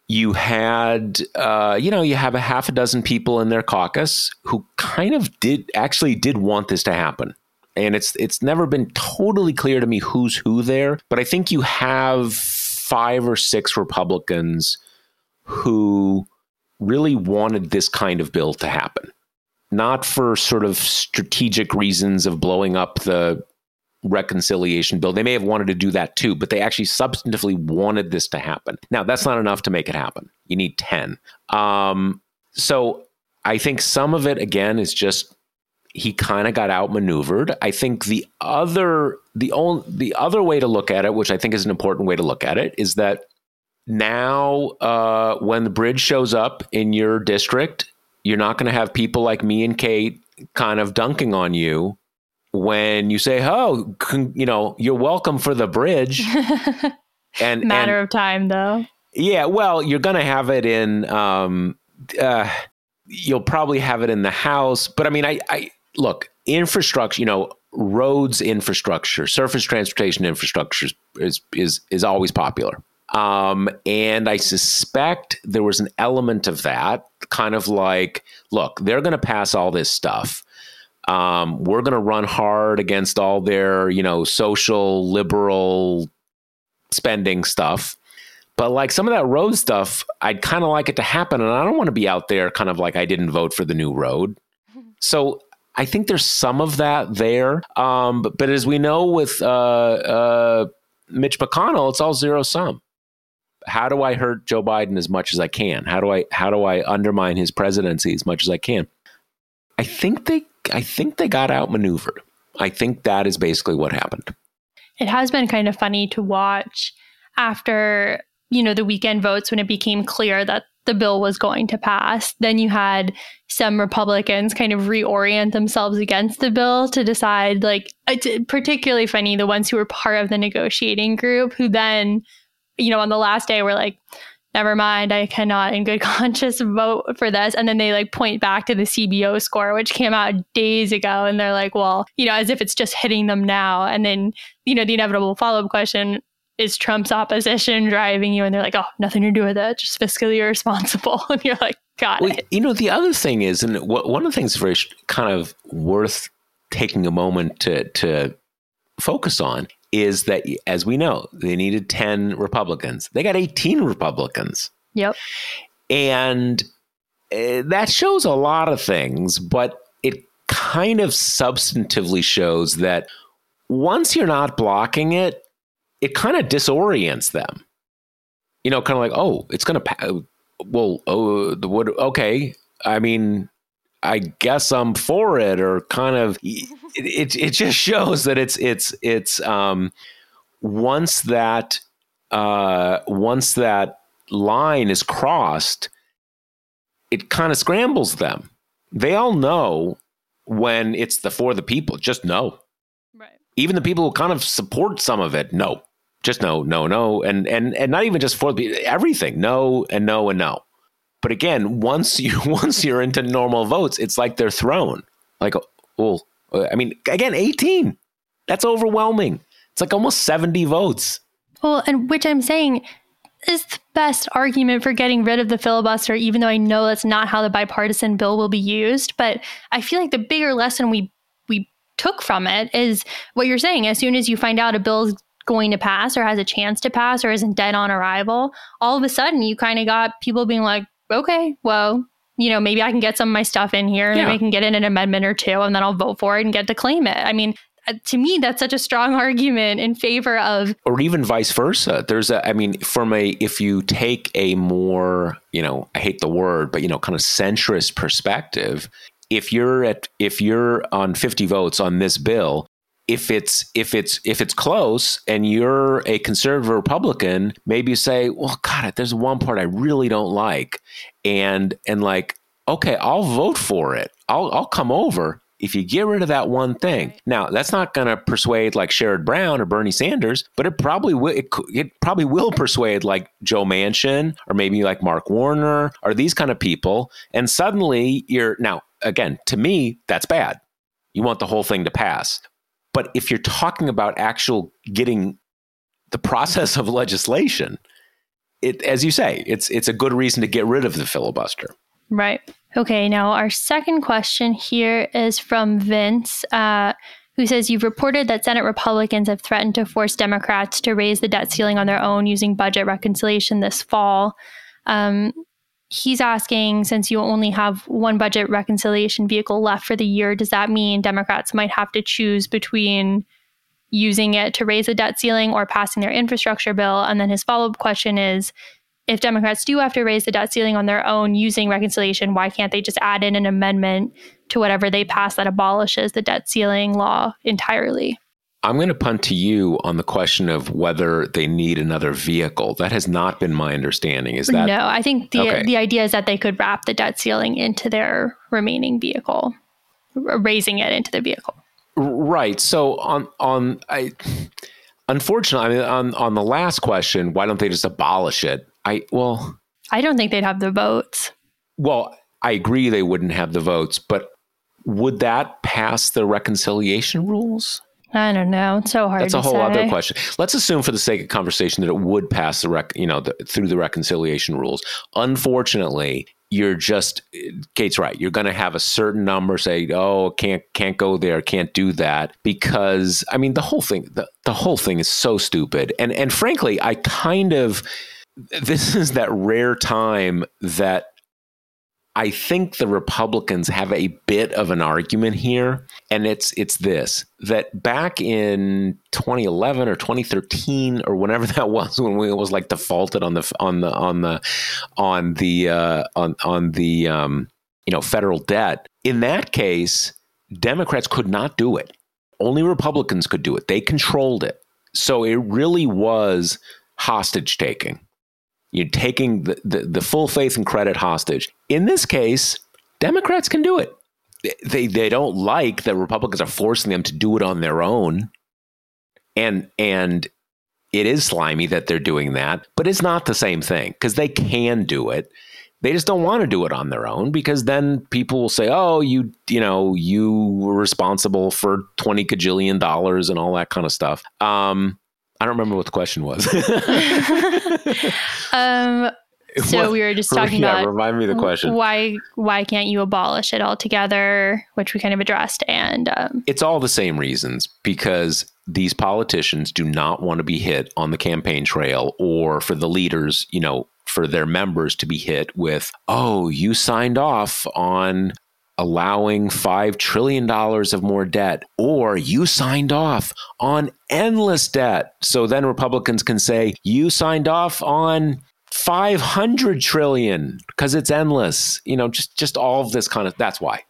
you had uh, you know you have a half a dozen people in their caucus who kind of did actually did want this to happen and it's it's never been totally clear to me who's who there, but I think you have five or six Republicans who really wanted this kind of bill to happen. Not for sort of strategic reasons of blowing up the reconciliation bill. They may have wanted to do that too, but they actually substantively wanted this to happen. Now, that's not enough to make it happen. You need 10. Um, so I think some of it, again, is just he kind of got outmaneuvered. I think the other the only the other way to look at it, which I think is an important way to look at it, is that now uh, when the bridge shows up in your district, you're not going to have people like me and Kate kind of dunking on you when you say, "Oh, con- you know, you're welcome for the bridge." [laughs] and matter and, of time, though. Yeah, well, you're going to have it in. Um, uh, you'll probably have it in the house, but I mean, I, I look, infrastructure, you know, roads infrastructure, surface transportation infrastructure is is is always popular. Um, and I suspect there was an element of that, kind of like, look, they're going to pass all this stuff. Um, we're going to run hard against all their, you know, social liberal spending stuff. But like some of that road stuff, I'd kind of like it to happen, and I don't want to be out there kind of like I didn't vote for the new road. [laughs] So I think there's some of that there. Um, but, but, as we know with uh, uh, Mitch McConnell, it's all zero sum. How do I hurt Joe Biden as much as I can? How do I how do I undermine his presidency as much as I can? I think they I think they got outmaneuvered. I think that is basically what happened. It has been kind of funny to watch after you know the weekend votes when it became clear that the bill was going to pass. Then you had some Republicans kind of reorient themselves against the bill to decide, like, it's particularly funny, the ones who were part of the negotiating group, who then, you know, on the last day we're like, never mind, I cannot in good [laughs] conscience vote for this. And then they like point back to the CBO score, which came out days ago. And they're like, well, you know, as if it's just hitting them now. And then, you know, the inevitable follow up question is Trump's opposition driving you? And they're like, oh, nothing to do with it, just fiscally irresponsible. [laughs] and you're like, got well, it. You know, the other thing is, and one of the things very kind of worth taking a moment to to focus on is that, as we know, they needed 10 Republicans. They got 18 Republicans. Yep. And uh, that shows a lot of things, but it kind of substantively shows that once you're not blocking it, it kind of disorients them. You know, kind of like, oh, it's going to, pa- well, oh, the wood, okay. I mean, I guess I'm for it, or kind of, it, it, just shows that it's, it's, it's, um, once that, uh, once that line is crossed, it kind of scrambles them. They all know when it's the for the people, just know. Right. Even the people who kind of support some of it, no just no, no, no, and and and not even just for the everything, no and no and no. But again, once you [laughs] once you're into normal votes, it's like they're thrown. Like, well, I mean, again, 18. That's overwhelming. It's like almost 70 votes. Well, and which I'm saying is the best argument for getting rid of the filibuster, even though I know that's not how the bipartisan bill will be used. But I feel like the bigger lesson we we took from it is what you're saying. As soon as you find out a bill going to pass or has a chance to pass or isn't dead on arrival, all of a sudden you kind of got people being like, okay, well, you know, maybe I can get some of my stuff in here, yeah. maybe I can get in an amendment or two, and then I'll vote for it and get to claim it. I mean, uh, to me, that's such a strong [laughs] argument in favor of, or even vice versa. There's a, I mean, from a, if you take a more, you know, I hate the word, but you know, kind of centrist perspective, if you're at, if you're on 50 votes on this bill, if it's if it's if it's close and you're a conservative Republican, maybe you say, "Well, God, there's one part I really don't like," and and like, okay, I'll vote for it. I'll I'll come over if you get rid of that one thing. Now, that's not going to persuade like Sherrod Brown or Bernie Sanders, but it probably will. It, it probably will persuade like Joe Manchin or maybe like Mark Warner or these kind of people. And suddenly, you're now again to me that's bad. You want the whole thing to pass. But if you're talking about actual getting the process of legislation, it, as you say, it's it's a good reason to get rid of the filibuster. Right. Okay. Now our second question here is from Vince. Uh, who says you've reported that Senate Republicans have threatened to force Democrats to raise the debt ceiling on their own using budget reconciliation this fall. Um, he's asking since you only have one budget reconciliation vehicle left for the year, does that mean Democrats might have to choose between using it to raise the debt ceiling or passing their infrastructure bill? And then his follow up question is if Democrats do have to raise the debt ceiling on their own using reconciliation, why can't they just add in an amendment to whatever they pass that abolishes the debt ceiling law entirely? I'm going to punt to you on the question of whether they need another vehicle. That has not been my understanding. Is that no? I think the okay. the idea is that they could wrap the debt ceiling into their remaining vehicle, raising it into the vehicle. Right. So on on I, unfortunately, I mean, on on the last question, why don't they just abolish it? I well, I don't think they'd have the votes. Well, I agree they wouldn't have the votes, but would that pass the reconciliation rules? I don't know. It's so hard. That's a whole say. other question. Let's assume, for the sake of conversation, that it would pass the rec, you know, the, through the reconciliation rules. Unfortunately, you're just Kate's right. You're going to have a certain number say, "Oh, can't can't go there, can't do that," because I mean, the whole thing, the, the whole thing is so stupid. And and frankly, I kind of this is that rare time that I think the Republicans have a bit of an argument here, and it's it's this that back in 2011 or 2013 or whenever [laughs] that was when we was like defaulted on the on the on the on the uh, on on the um, you know federal debt. In that case, Democrats could not do it. Only Republicans could do it. They controlled it. So it really was hostage taking You're taking the, the, the full faith and credit hostage. In this case, Democrats can do it. They they don't like that Republicans are forcing them to do it on their own. And and it is slimy that they're doing that, but it's not the same thing because they can do it. They just don't want to do it on their own because then people will say, "Oh, you, you know, you were responsible for twenty cajillion dollars and all that kind of stuff." Um, I don't remember what the question was. [laughs] um, so What- we were just talking [laughs] yeah, about remind me the question. why why can't you abolish it altogether, which we kind of addressed, and um, It's all the same reasons because these politicians do not want to be hit on the campaign trail or for the leaders, you know, for their members to be hit with, oh, you signed off on allowing $5 trillion of more debt, or you signed off on endless debt. So then Republicans can say, you signed off on 500 trillion because it's endless. You know, just, just all of this kind of, that's why.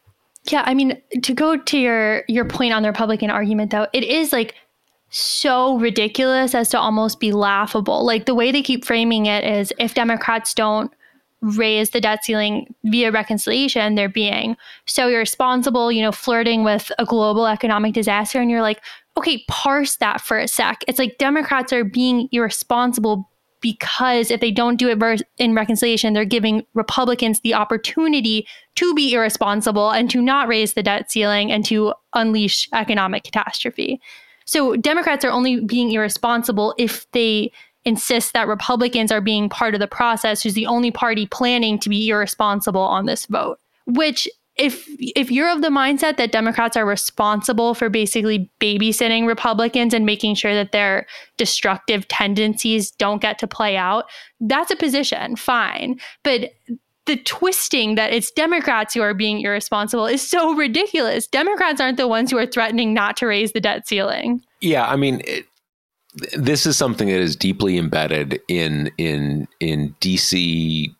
Yeah, I mean, to go to your your point on the Republican argument though, it is like so ridiculous as to almost be laughable. Like the way they keep framing it is if Democrats don't raise the debt ceiling via reconciliation, they're being so irresponsible, you know, flirting with a global economic disaster and you're like, okay, parse that for a sec. It's like Democrats are being irresponsible because if they don't do it in reconciliation, they're giving Republicans the opportunity to be irresponsible and to not raise the debt ceiling and to unleash economic catastrophe. So Democrats are only being irresponsible if they insist that Republicans are being part of the process, who's the only party planning to be irresponsible on this vote. Which if if you're of the mindset that Democrats are responsible for basically babysitting Republicans and making sure that their destructive tendencies don't get to play out, that's a position, fine. But the twisting that it's Democrats who are being irresponsible is so ridiculous. Democrats aren't the ones who are threatening not to raise the debt ceiling. Yeah, I mean, it, this is something that is deeply embedded in in in DC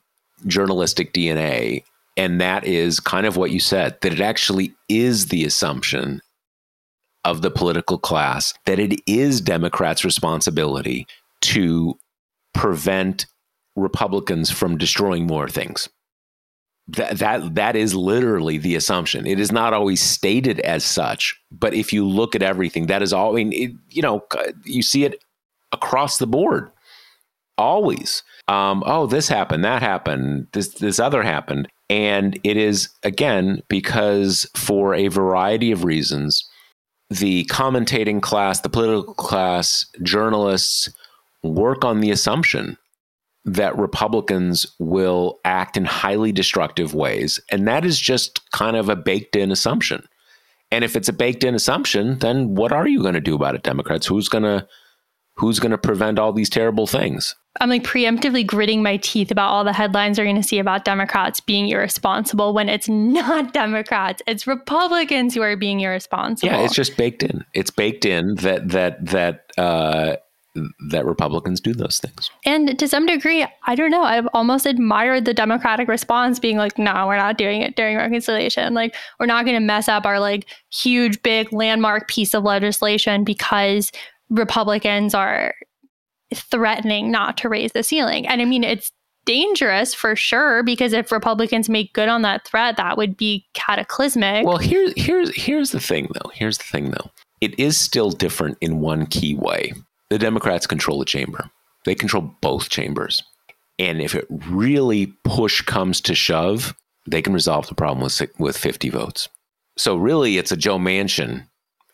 journalistic DNA, and that is kind of what you said that it actually is the assumption of the political class that it is Democrats' responsibility to prevent Republicans from destroying more things. That, that that is literally the assumption. It is not always stated as such, but if you look at everything, that is all. I mean, it, you know, you see it across the board, always. Um, oh, this happened, that happened, this this other happened, and it is again because for a variety of reasons, the commentating class, the political class, journalists work on the assumption that Republicans will act in highly destructive ways. And that is just kind of a baked in assumption. And if it's a baked in assumption, then what are you going to do about it, Democrats? Who's going to who's going to prevent all these terrible things? I'm like preemptively gritting my teeth about all the headlines we're going to see about Democrats being irresponsible when it's not Democrats, it's Republicans who are being irresponsible. Yeah, it's just baked in. It's baked in that that that uh that Republicans do those things. And to some degree, I don't know. I've almost admired the Democratic response being like, no, we're not doing it during reconciliation. Like, we're not going to mess up our like huge, big landmark piece of legislation because Republicans are threatening not to raise the ceiling. And I mean, it's dangerous for sure because if Republicans make good on that threat, that would be cataclysmic. Well, here's here's here's the thing though. Here's the thing though. It is still different in one key way. The Democrats control the chamber. They control both chambers. And if it really push comes to shove, they can resolve the problem with with 50 votes. So really it's a Joe Manchin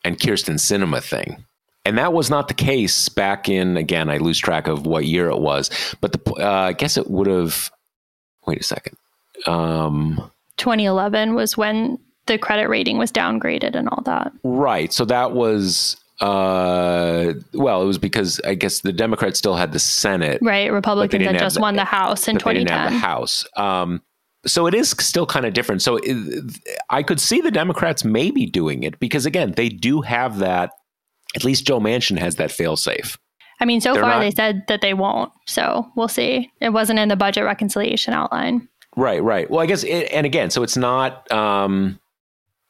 and Kyrsten Sinema thing. And that was not the case back in again, I lose track of what year it was, but the uh, I guess it would have wait a second. Um 2011 was when the credit rating was downgraded and all that. Right. So that was uh well, it was because I guess the Democrats still had the Senate. Right. Republicans had just the- won the House in but they didn't have the 2010. House. Um so it is still kind of different. So it, I could see the Democrats maybe doing it because again, they do have that at least Joe Manchin has that fail safe. I mean, so They're far not- they said that they won't. So we'll see. It wasn't in the budget reconciliation outline. Right, right. Well, I guess, it, and again, so it's not, um,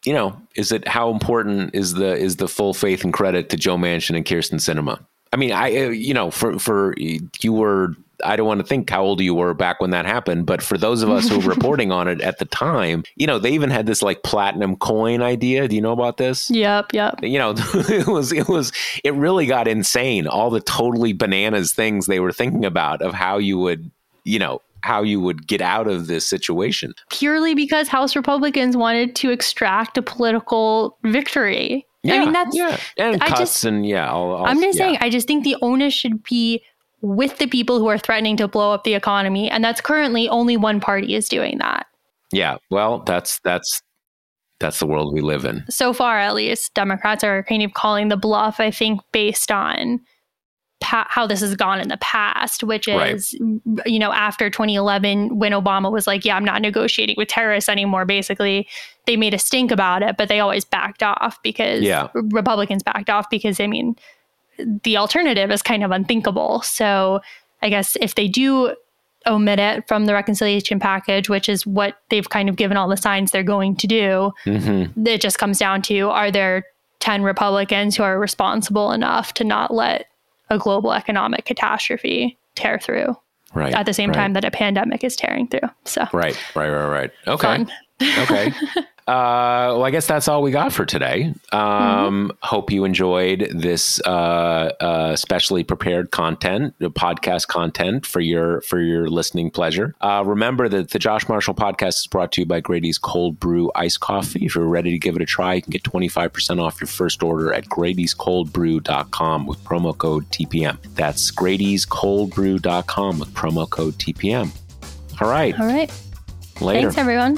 you know, is it how important is the is the full faith and credit to Joe Manchin and Kyrsten Sinema? I mean, I, uh, you know, for for you were I don't want to think how old you were back when that happened, but for those of us who were [laughs] reporting on it at the time, you know, they even had this like platinum coin idea. Do you know about this? Yep, yep. You know, [laughs] it was it was it really got insane. All the totally bananas things they were thinking about of how you would, you know, how you would get out of this situation. Purely because House Republicans wanted to extract a political victory. Yeah, I mean, that's yeah, and I cuts just- and yeah. All, I'm just yeah. saying, I just think the onus should be with the people who are threatening to blow up the economy. And that's currently only one party is doing that. Yeah, well, that's that's that's the world we live in. So far, at least, Democrats are kind of calling the bluff, I think, based on pa- how this has gone in the past, which Right. is, you know, after 2011, when Obama was like, yeah, I'm not negotiating with terrorists anymore, basically, they made a stink about it, but they always backed off because Yeah. Republicans backed off because, I mean, the alternative is kind of unthinkable. So I guess if they do omit it from the reconciliation package, which is what they've kind of given all the signs they're going to do, hmm it just comes down to are there 10 Republicans who are responsible enough to not let a global economic catastrophe tear through Right. at the same right, time that a pandemic is tearing through? So Right. Right. Right. Right. Okay. okay. [laughs] Uh, well, I guess that's all we got for today. Um, Hope you enjoyed this uh, uh, specially prepared content, podcast content for your for your listening pleasure. Uh, remember that the Josh Marshall podcast is brought to you by Grady's Cold Brew Iced Coffee. If you're ready to give it a try, you can get 25% off your first order at Grady'sColdBrew.com with promo code TPM. That's Grady'sColdBrew.com with promo code TPM. All right. All right. Later. Thanks, everyone.